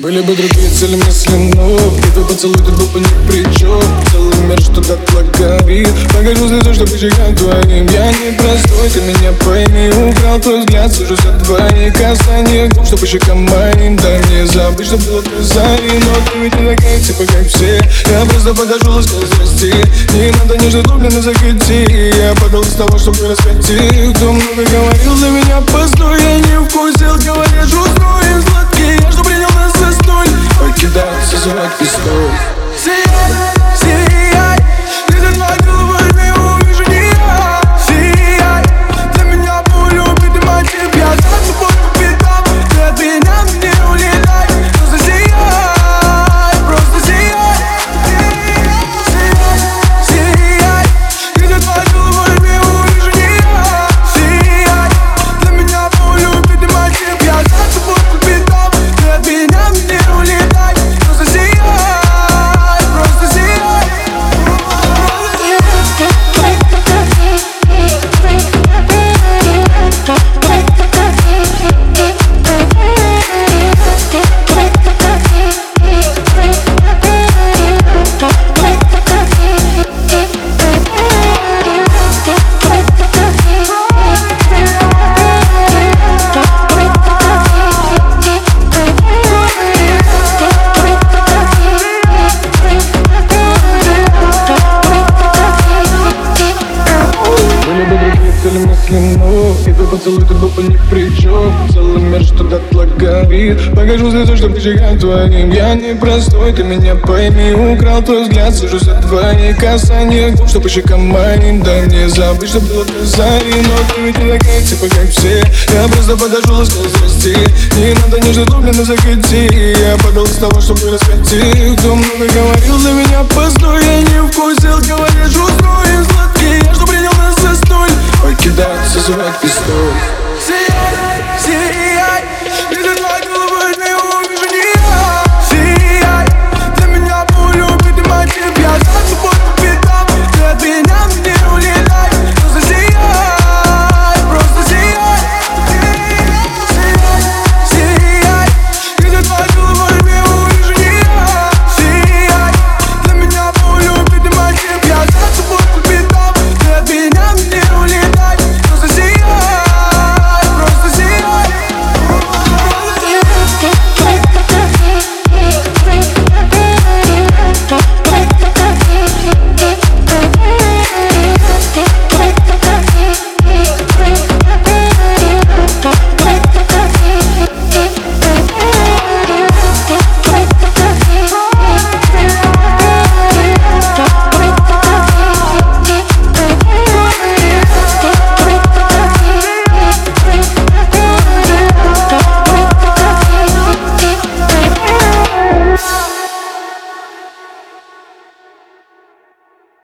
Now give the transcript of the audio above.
Были бы другие цели мысли, но твой поцелуй бы ни при чем Целый мир что-то отлагает Покажу звезду, чтобы чекать твоим Я не простой, ты меня пойми. Украл твой взгляд, сижу за твои касания. Губ, что по щекам моим Да не забыть, что было твой зари. Но ты ведь не такая, типа как все. Я просто покажу ласку зрасти Не надо нежно глубины закати Я подал из того, чтобы раскати Кто много говорил за меня, постой is what you stole цели мысли, но И твой поцелуй тут был бы ни при чем Целый мир что-то отлагает Покажу звезду, чтобы чекать твоим. Я не простой, ты меня пойми. Украл твой взгляд, сижу за твои касания Губ, что по щекам моим Да не забыть, что было твой зари Но ты ведь не такая, типа как все. Я просто покажу ласку зрасти Не надо нежно глубины закати. Я подал из того, чтобы раскати Кто много говорил за меня, постой Я не вкусил, to rock the store.